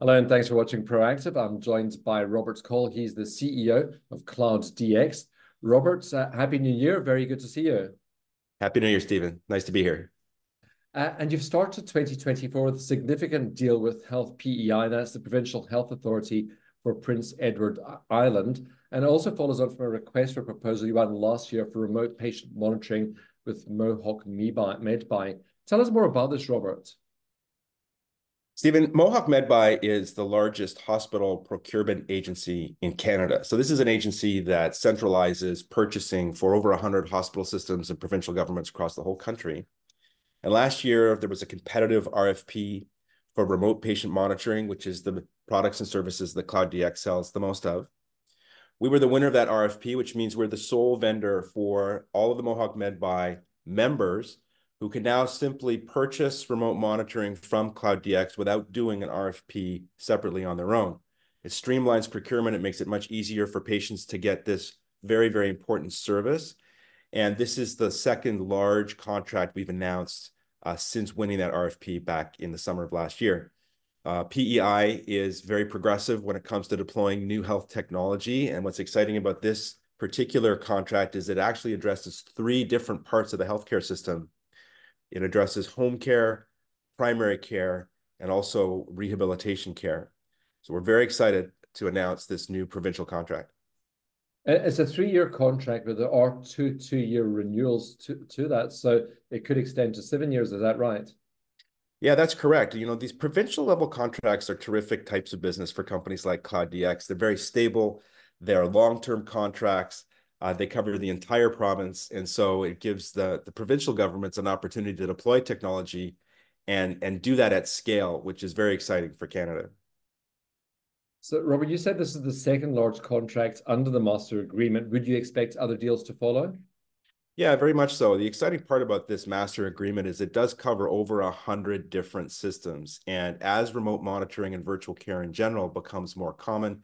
Hello, and thanks for watching Proactive. I'm joined by Robert Kaul. He's the CEO of Cloud DX. Robert, uh, Happy New Year. Very good to see you. Happy New Year, Stephen. Nice to be here. Uh, and you've started 2024 with a significant deal with Health PEI, that's the Provincial Health Authority for Prince Edward Island, and also follows on from a request for proposal you won last year for remote patient monitoring with Mohawk Medbuy. Tell us more about this, Robert. Stephen, Mohawk Medbuy is the largest hospital procurement agency in Canada. So this is an agency that centralizes purchasing for over 100 hospital systems and provincial governments across the whole country. And last year, there was a competitive RFP for remote patient monitoring, which is the products and services that Cloud DX sells the most of. We were the winner of that RFP, which means we're the sole vendor for all of the Mohawk Medbuy members who can now simply purchase remote monitoring from Cloud DX without doing an RFP separately on their own. It streamlines procurement. It makes it much easier for patients to get this very, very important service. And this is the second large contract we've announced uh, since winning that RFP back in the summer of last year. Uh, PEI is very progressive when it comes to deploying new health technology. And what's exciting about this particular contract is it actually addresses three different parts of the healthcare system it addresses home care, primary care, and also rehabilitation care. So we're very excited to announce this new provincial contract. It's a three-year contract, but there are two two-year renewals to, to that. So it could extend to seven years. Is that right? Yeah, that's correct. You know, these provincial level contracts are terrific types of business for companies like Cloud DX. They're very stable. They're long-term contracts. Uh, they cover the entire province, and so it gives the, the provincial governments an opportunity to deploy technology and, and do that at scale, which is very exciting for Canada. So, Robert, you said this is the second large contract under the master agreement. Would you expect other deals to follow? Yeah, very much so. The exciting part about this master agreement is it does cover over a hundred different systems. And as remote monitoring and virtual care in general becomes more common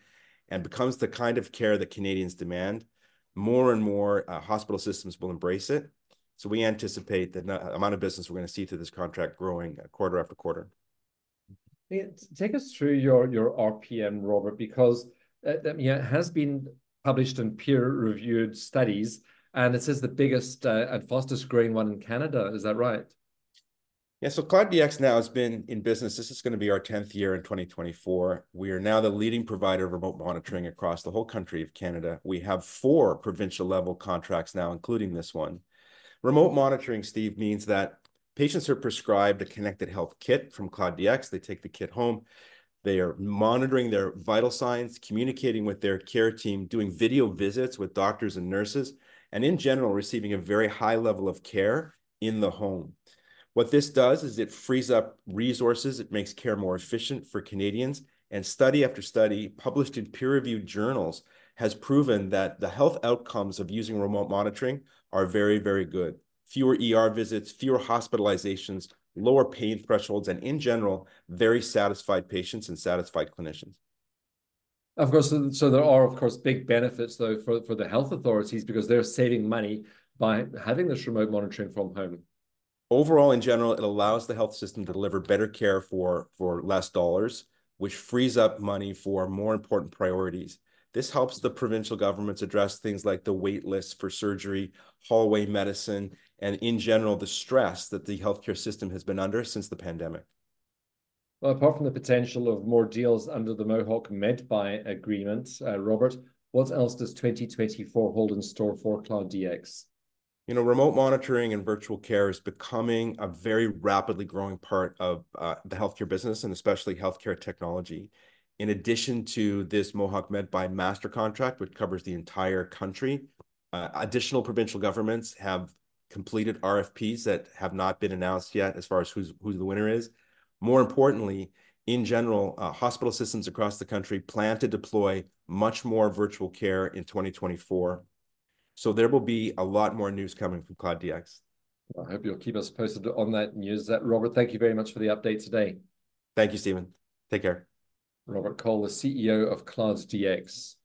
and becomes the kind of care that Canadians demand, more and more uh, hospital systems will embrace it. So we anticipate the amount of business we're going to see through this contract growing uh, quarter after quarter. Take us through your your RPM, Robert, because uh, yeah, it has been published in peer-reviewed studies, and it says the biggest uh, and fastest growing one in Canada. Is that right? Yeah, so Cloud DX now has been in business. This is going to be our 10th year in 2024. We are now the leading provider of remote monitoring across the whole country of Canada. We have four provincial level contracts now, including this one. Remote monitoring, Steve, means that patients are prescribed a connected health kit from Cloud DX. They take the kit home. They are monitoring their vital signs, communicating with their care team, doing video visits with doctors and nurses, and in general, receiving a very high level of care in the home. What this does is it frees up resources, it makes care more efficient for Canadians, and study after study published in peer-reviewed journals has proven that the health outcomes of using remote monitoring are very, very good. Fewer ER visits, fewer hospitalizations, lower pain thresholds, and in general, very satisfied patients and satisfied clinicians. Of course, so there are, of course, big benefits, though, for, for the health authorities because they're saving money by having this remote monitoring from home overall, in general, it allows the health system to deliver better care for, for less dollars, which frees up money for more important priorities. This helps the provincial governments address things like the wait lists for surgery, hallway medicine, and in general, the stress that the healthcare system has been under since the pandemic. Well, apart from the potential of more deals under the Mohawk Medbuy agreement, uh, Robert, what else does 2024 hold in store for Cloud DX? You know, remote monitoring and virtual care is becoming a very rapidly growing part of uh, the healthcare business and especially healthcare technology. In addition to this Mohawk Med Medbuy master contract, which covers the entire country, uh, additional provincial governments have completed RFPs that have not been announced yet as far as who's who the winner is. More importantly, in general, uh, hospital systems across the country plan to deploy much more virtual care in 2024 so there will be a lot more news coming from Cloud DX. I hope you'll keep us posted on that news. That Robert, thank you very much for the update today. Thank you, Stephen. Take care. Robert Kaul, the CEO of Cloud DX.